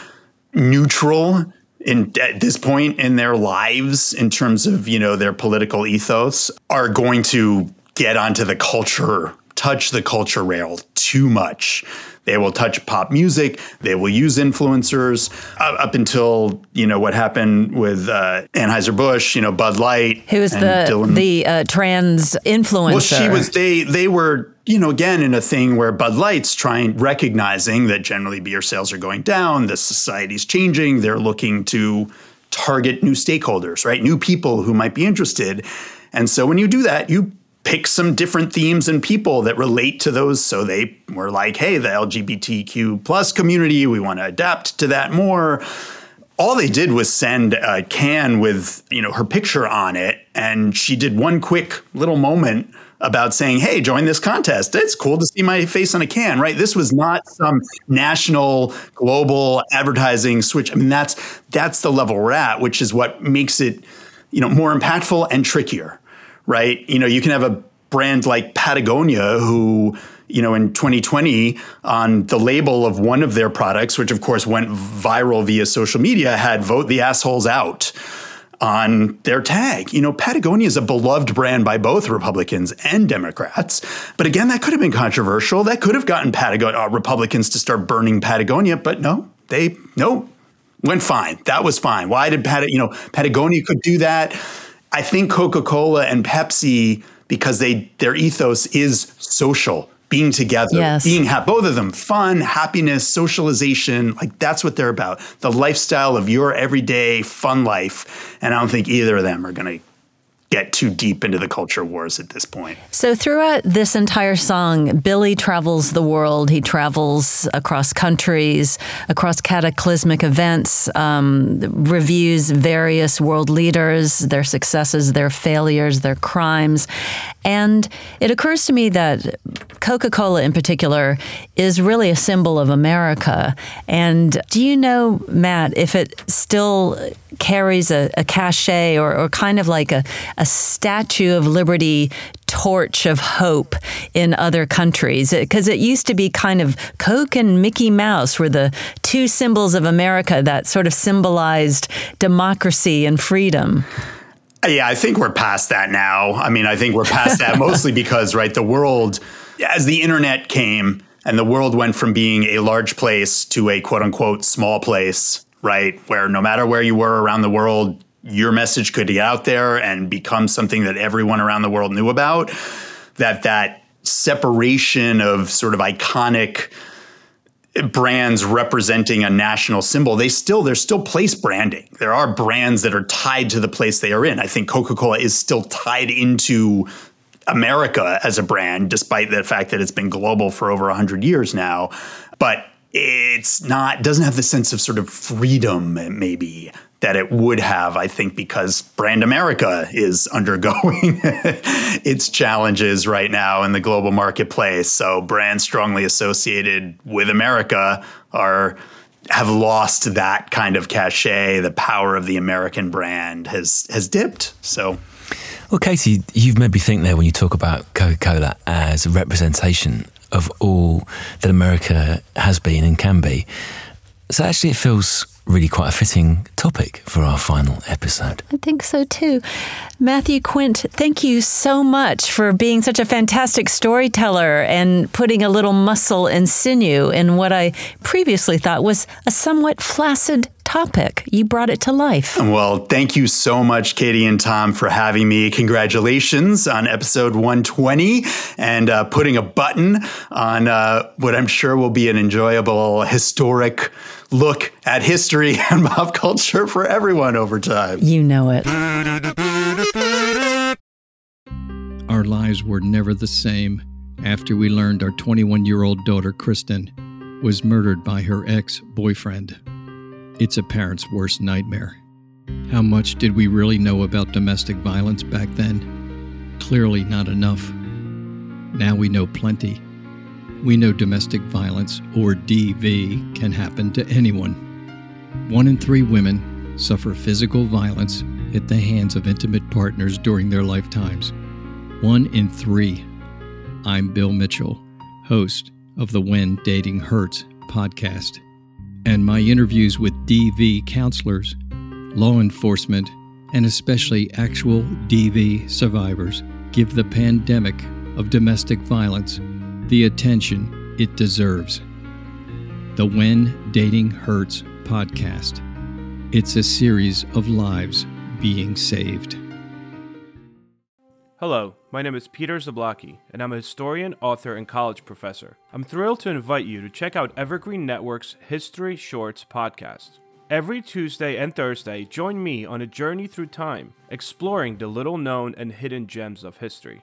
neutral in at this point in their lives in terms of you know their political ethos are going to get onto the culture touch the culture rail too much They will touch pop music. They will use influencers uh, up until you know what happened with uh, Anheuser Busch. You know Bud Light. Who is the Dylan. the uh, trans influencer? Well, she was. They they were you know, again, in a thing where Bud Light's trying, recognizing that generally beer sales are going down, the society's changing, they're looking to target new stakeholders, right? New people who might be interested. And so when you do that, you pick some different themes and people that relate to those. So they were like, hey, the LGBTQ plus community, we want to adapt to that more. All they did was send a can with, you know, her picture on it. And she did one quick little moment about saying, "Hey, join this contest. It's cool to see my face on a can." Right? This was not some national, global advertising switch. I mean, that's that's the level we're at, which is what makes it, you know, more impactful and trickier. Right? You know, you can have a brand like Patagonia who you know, in 2020, on the label of one of their products, which of course went viral via social media, had "Vote the assholes out." on their tag. You know, Patagonia is a beloved brand by both Republicans and Democrats. But again, that could have been controversial. That could have gotten Patagonia, uh, Republicans to start burning Patagonia. But no, they, no, went fine. That was fine. Why did Pat, you know, Patagonia could do that? I think Coca Cola and Pepsi, because they their ethos is social being together, yes. being happy, both of them, fun, happiness, socialization. Like that's what they're about. The lifestyle of your everyday fun life. And I don't think either of them are going to get too deep into the culture wars at this point. So, throughout this entire song, Billy travels the world. He travels across countries, across cataclysmic events, um, reviews various world leaders, their successes, their failures, their crimes. And it occurs to me that Coca Cola, in particular, is really a symbol of America. And do you know, Matt, if it still carries a, a cachet or, or kind of like a, a Statue of Liberty torch of hope in other countries because it used to be kind of Coke and Mickey Mouse were the two symbols of America that sort of symbolized democracy and freedom. Yeah, I think we're past that now. I mean, I think we're past that [LAUGHS] mostly because, right, the world, as the internet came and the world went from being a large place to a quote unquote small place, right, where no matter where you were around the world, your message could get out there and become something that everyone around the world knew about that that separation of sort of iconic brands representing a national symbol they still there's still place branding. There are brands that are tied to the place they are in. I think coca-cola is still tied into america as a brand despite the fact that it's been global for over 100 years now. But it's not doesn't have the sense of sort of freedom maybe that it would have, I think, because brand America is [LAUGHS] undergoing its challenges right now in the global marketplace. So brands strongly associated with America are have lost that kind of cachet. The power of the American brand has has dipped. So well, Katie, you've made me think there when you talk about Coca Cola as a representation of all that America has been and can be. So actually, it feels really quite a fitting topic for our final episode. I think so too. Matthew Quint, thank you so much for being such a fantastic storyteller and putting a little muscle and sinew in what I previously thought was a somewhat flaccid topic. You brought it to life. Well, thank you so much, Katie and Tom, for having me. Congratulations on episode 120 and uh, putting a button on uh, what I'm sure will be an enjoyable, historic look at history [LAUGHS] and pop culture for everyone over time. You know it. Our lives were never the same after we learned our 21 year old daughter, Kristen, was murdered by her ex boyfriend. It's a parent's worst nightmare. How much did we really know about domestic violence back then? Clearly not enough. Now we know plenty. We know domestic violence, or DV, can happen to anyone. One in three women suffer physical violence at the hands of intimate partners during their lifetimes. One in three. I'm Bill Mitchell, host of the When Dating Hurts podcast, and my interviews with DV counselors, law enforcement, and especially actual DV survivors give the pandemic of domestic violence the attention it deserves. the When Dating Hurts podcast. It's a series of lives being saved. Hello, my name is Peter Zablocki, and I'm a historian, author, and college professor. I'm thrilled to invite you to check out Evergreen Network's History Shorts podcast. Every Tuesday and Thursday, join me on a journey through time, exploring the little known and hidden gems of history.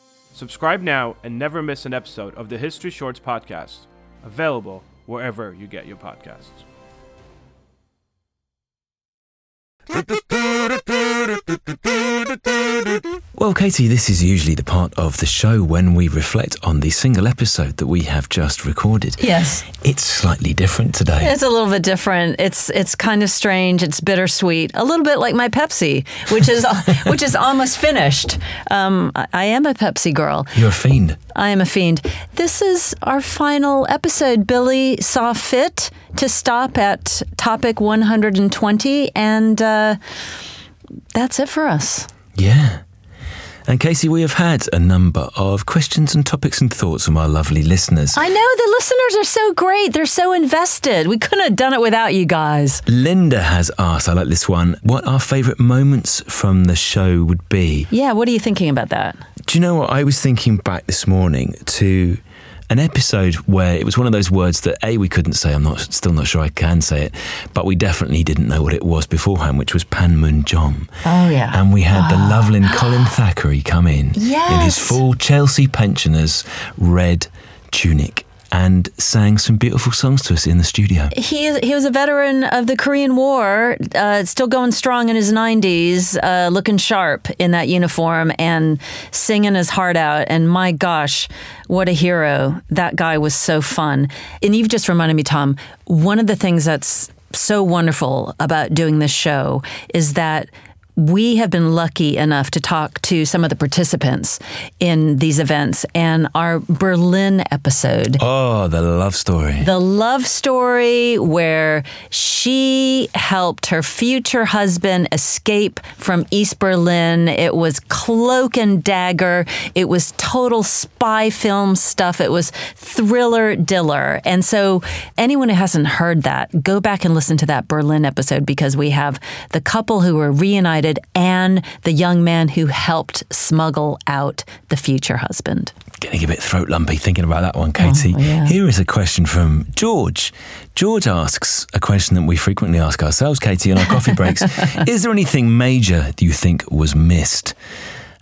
Subscribe now and never miss an episode of the History Shorts podcast, available wherever you get your podcasts. Well, Katie, this is usually the part of the show when we reflect on the single episode that we have just recorded. Yes. It's slightly different today. It's a little bit different. It's it's kind of strange. It's bittersweet. A little bit like my Pepsi, which is [LAUGHS] which is almost finished. Um, I, I am a Pepsi girl. You're a fiend. I am a fiend. This is our final episode. Billy saw fit to stop at topic 120, and uh, that's it for us. Yeah. And Casey, we have had a number of questions and topics and thoughts from our lovely listeners. I know the listeners are so great. They're so invested. We couldn't have done it without you guys. Linda has asked, I like this one, what our favourite moments from the show would be. Yeah, what are you thinking about that? Do you know what? I was thinking back this morning to an episode where it was one of those words that A, we couldn't say, I'm not still not sure I can say it, but we definitely didn't know what it was beforehand, which was Panmunjom. Oh, yeah. And we had the ah. lovely Colin Thackery come in in his full Chelsea pensioners red tunic and sang some beautiful songs to us in the studio. He he was a veteran of the Korean War, uh, still going strong in his 90s, uh, looking sharp in that uniform and singing his heart out. And my gosh, what a hero! That guy was so fun. And you've just reminded me, Tom. One of the things that's so wonderful about doing this show is that we have been lucky enough to talk to some of the participants in these events and our Berlin episode Oh, the love story. the love story where she helped her future husband escape from East Berlin. It was cloak and dagger. It was total spy film stuff. It was thriller diller. And so, anyone who hasn't heard that, go back and listen to that Berlin episode because we have the couple who were reunited and the young man who helped smuggle out the future husband. Getting a bit throat lumpy thinking about that one, Katie. Oh, yeah. Here is a question from George. George asks a question that we frequently ask ourselves, Katie, on our coffee breaks. [LAUGHS] is there anything major that you think was missed?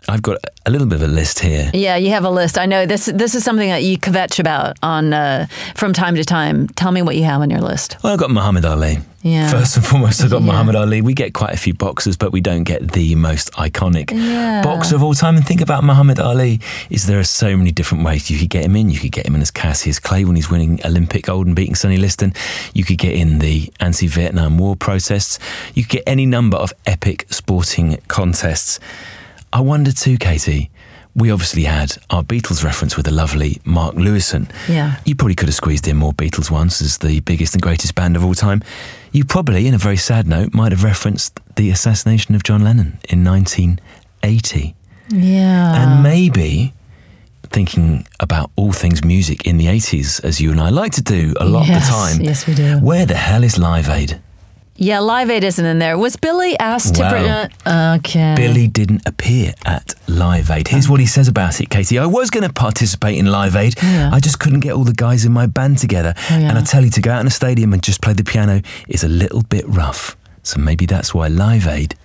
I've got a little bit of a list here. Yeah, you have a list. I know this. This is something that you kvetch about on uh, from time to time. Tell me what you have on your list. Well, I've got Muhammad Ali. Yeah. First and foremost, I've got Yeah. Muhammad Ali. We get quite a few boxers, but we don't get the most iconic Yeah. boxer of all time. And think about Muhammad Ali. Is there are so many different ways you could get him in? You could get him in as Cassius Clay when he's winning Olympic gold and beating Sonny Liston. You could get in the anti-Vietnam War protests. You could get any number of epic sporting contests. I wonder too, Katie. We obviously had our Beatles reference with the lovely Mark Lewisohn. Yeah. You probably could have squeezed in more Beatles once as the biggest and greatest band of all time. You probably, in a very sad note, might have referenced the assassination of John Lennon in 1980. Yeah. and maybe thinking about all things music in the 80s, as you and I like to do a lot of the time. yes, we do. Where the hell is Live Aid? Yeah, Live Aid isn't in there. Was Billy asked to Wow. bring? Uh, okay. Billy didn't appear at Live Aid. Here's what he says about it, Katie. I was going to participate in Live Aid. Yeah. I just couldn't get all the guys in my band together. Oh, yeah. And I tell you, to go out in a stadium and just play the piano is a little bit rough. So maybe that's why Live Aid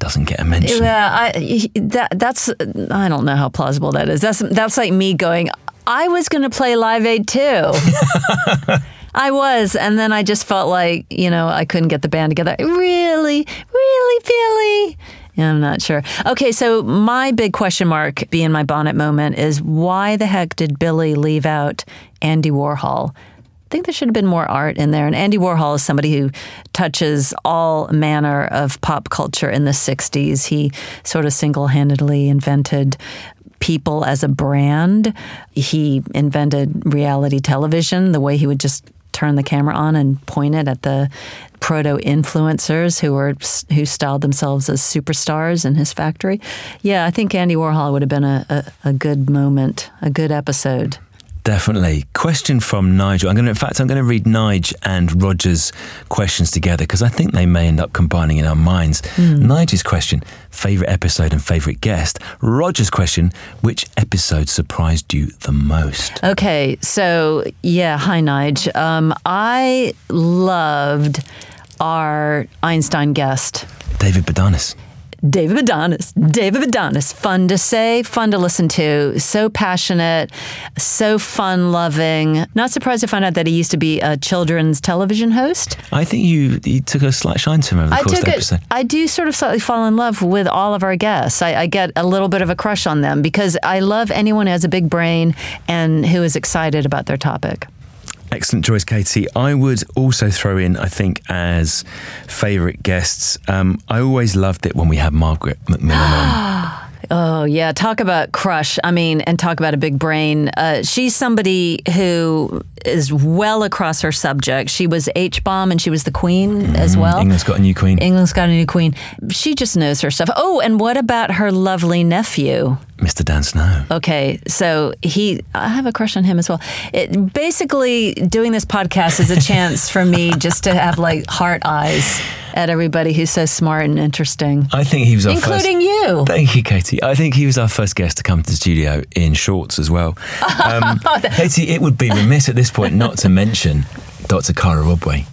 doesn't get a mention. Yeah, I, that that's I don't know how plausible that is. That's that's like me going. I was going to play Live Aid too. [LAUGHS] I was, and then I just felt like you know I couldn't get the band together. Really, really, Billy. Yeah, I'm not sure. Okay, so my big question mark, being my bonnet moment, is why the heck did Billy leave out Andy Warhol? I think there should have been more art in there. And Andy Warhol is somebody who touches all manner of pop culture in the 60s. He sort of single handedly invented people as a brand. He invented reality television, the way he would just turn the camera on and point it at the proto influencers who were who styled themselves as superstars in his factory. Yeah, I think Andy Warhol would have been a, a, a good moment, a good episode. Definitely. Question from Nigel. I'm going to, in fact, I'm going to read Nige and Roger's questions together because I think they may end up combining in our minds. Mm. Nigel's question, favorite episode and favorite guest. Roger's question, which episode surprised you the most? Okay, so yeah, hi Nige. Um, I loved our Einstein guest, David Bodanis. David Bodanis. David Bodanis. Fun to say, fun to listen to. So passionate, so fun loving. Not surprised to find out that he used to be a children's television host. I think you, you took a slight shine to him over the I course of the episode. I do sort of slightly fall in love with all of our guests. I, I get a little bit of a crush on them because I love anyone who has a big brain and who is excited about their topic. Excellent choice, Katie. I would also throw in, I think, as favourite guests, um, I always loved it when we had Margaret MacMillan on. [GASPS] Oh, yeah. Talk about crush. I mean, and talk about a big brain. Uh, she's somebody who is well across her subject. She was H bomb and she was the queen mm, as well. England's got a new queen. England's got a new queen. She just knows her stuff. Oh, and what about her lovely nephew? Mr. Dan Snow. Okay, so he, I have a crush on him as well. It, basically, doing this podcast is a [LAUGHS] chance for me just to have like heart eyes at everybody who's so smart and interesting. I think he was our including first, you. Thank you, Katie. I think he was our first guest to come to the studio in shorts as well. [LAUGHS] Um, Katie, it would be remiss at this point not to mention Dr. Cara Rodway.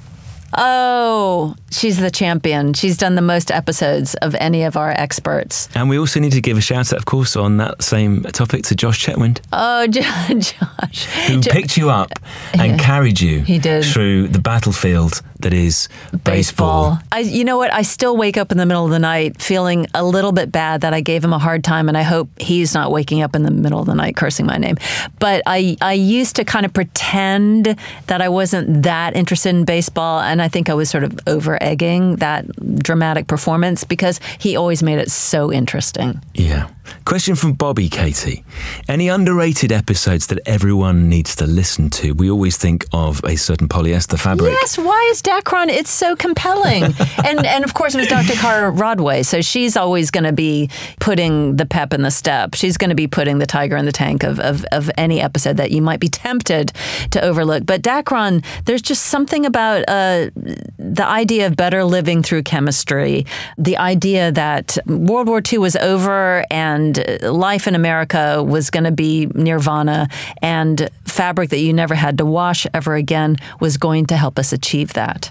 Oh, she's the champion. She's done the most episodes of any of our experts. And we also need to give a shout out, of course, on that same topic to Josh Chetwynd. Oh, [LAUGHS] Josh. Who jo- picked you up and yeah, carried you he did. through the battlefield that is baseball. baseball. I, you know what? I still wake up in the middle of the night feeling a little bit bad that I gave him a hard time, and I hope he's not waking up in the middle of the night cursing my name. But I, I used to kind of pretend that I wasn't that interested in baseball, and I think I was sort of over egging that dramatic performance because he always made it so interesting. Yeah. Question from Bobby Katie. Any underrated episodes that everyone needs to listen to? We always think of a certain polyester fabric. Yes, why is Dacron? It's so compelling. [LAUGHS] and and of course it was Dr. Cara Rodway, so she's always going to be putting the pep in the step. She's going to be putting the tiger in the tank of, of, of any episode that you might be tempted to overlook. But Dacron, there's just something about uh, the idea of better living through chemistry, the idea that World War II was over and life in America was going to be nirvana, and fabric that you never had to wash ever again was going to help us achieve that.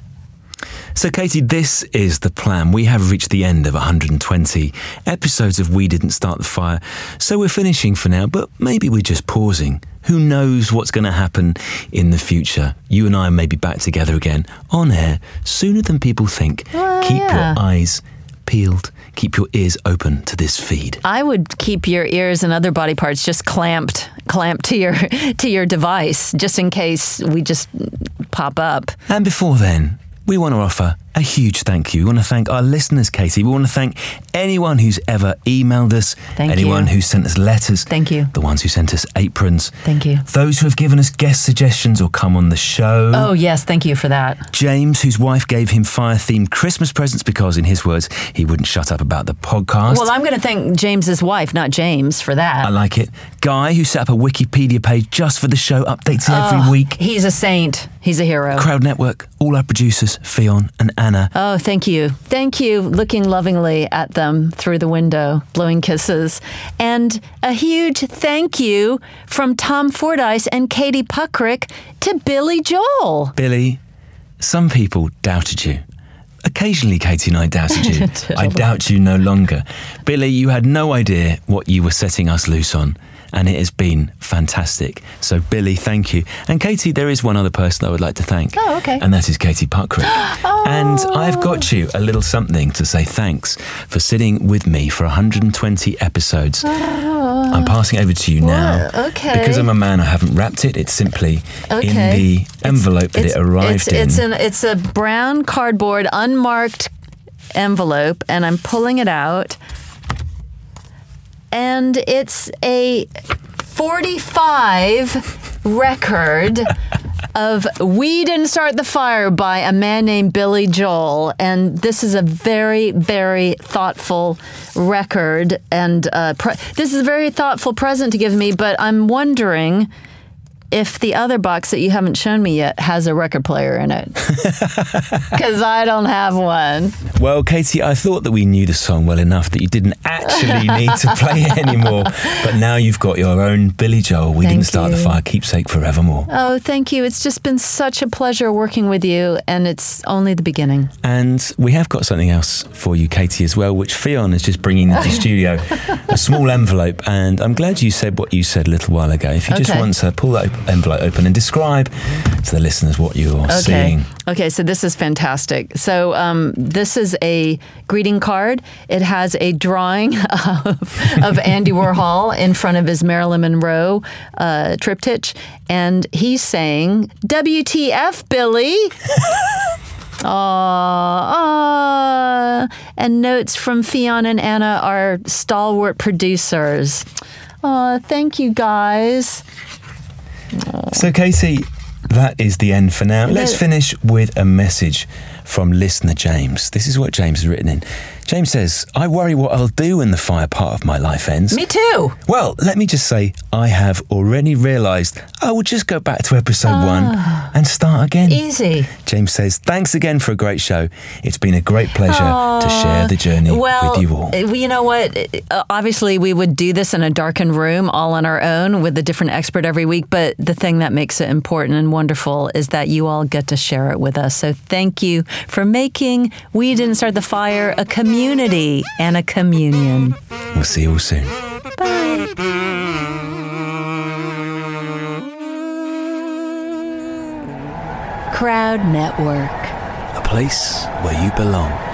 So, Katie, this is the plan. We have reached the end of 120 episodes of We Didn't Start the Fire. So, we're finishing for now, but maybe we're just pausing. Who knows what's going to happen in the future? You and I may be back together again on air sooner than people think. Oh, well, Keep yeah. your eyes peeled. Keep your ears open to this feed. I would keep your ears and other body parts just clamped, clamped to your [LAUGHS] to your device, just in case we just pop up. And before then, we want to offer a huge thank you. We want to thank our listeners, Katie. We want to thank anyone who's ever emailed us, thank anyone you. who sent us letters, thank you, the ones who sent us aprons, thank you, those who have given us guest suggestions or come on the show. Oh yes, thank you for that. James, whose wife gave him fire-themed Christmas presents because, in his words, he wouldn't shut up about the podcast. Well, I'm going to thank James's wife, not James, for that. I like it. Guy, who set up a Wikipedia page just for the show, updates oh, every week. He's a saint. He's a hero. Crowd Network, all our producers, Fionn and Anna. Oh, thank you. Thank you, looking lovingly at them through the window, blowing kisses. And a huge thank you from Tom Fordyce and Katie Puckrick to Billy Joel. Billy, some people doubted you. Occasionally, Katie and I doubted you. [LAUGHS] I doubt you no longer. Billy, you had no idea what you were setting us loose on and it has been fantastic. So, Billy, thank you. And Katie, there is one other person I would like to thank. Oh, okay. And that is Katie Puckrick. [GASPS] oh. And I've got you a little something to say thanks for sitting with me for 120 episodes. Oh. I'm passing over to you now. okay. Because I'm a man, I haven't wrapped it. It's simply in the envelope that it arrived it's, in. It's, an, it's a brown cardboard, unmarked envelope, and I'm pulling it out. And it's a 45 record of We Didn't Start the Fire by a man named Billy Joel. And this is a very, very thoughtful record. And uh, pre- this is a very thoughtful present to give me, but I'm wondering if the other box that you haven't shown me yet has a record player in it. [LAUGHS] Because I don't have one. Well, Katie, I thought that we knew the song well enough that you didn't actually [LAUGHS] need to play it anymore. But now you've got your own Billy Joel. We Thank didn't start the fire, keepsake forevermore. Oh, thank you. It's just been such a pleasure working with you, and it's only the beginning. And we have got something else for you, Katie, as well, which Fion is just bringing into the [LAUGHS] studio. A small envelope. And I'm glad you said what you said a little while ago. If you just Okay. want to uh, pull that envelope open and describe to the listeners what you're Okay. seeing. Okay, so this is fantastic. So um, this is a greeting card. It has a drawing [LAUGHS] of, of Andy Warhol in front of his Marilyn Monroe uh, triptych, and he's saying, "WTF, Billy." Aw, [LAUGHS] aw. And notes from Fion and Anna, our stalwart producers. Aw, thank you guys. So, Katie, that is the end for now. Let's finish with a message from listener James. This is what James has written in. James says, I worry what I'll do when the fire part of my life ends. Me too. Well, let me just say, I have already realised I will just go back to episode one and start again. Easy. James says, Thanks again for a great show. It's been a great pleasure to share the journey well, with you all. uh, You know what? Uh, Obviously, we would do this in a darkened room all on our own with a different expert every week. But the thing that makes it important and wonderful is that you all get to share it with us. So thank you for making We Didn't Start the Fire a community and a communion. We'll see you all soon. Crowd Network. A place where you belong.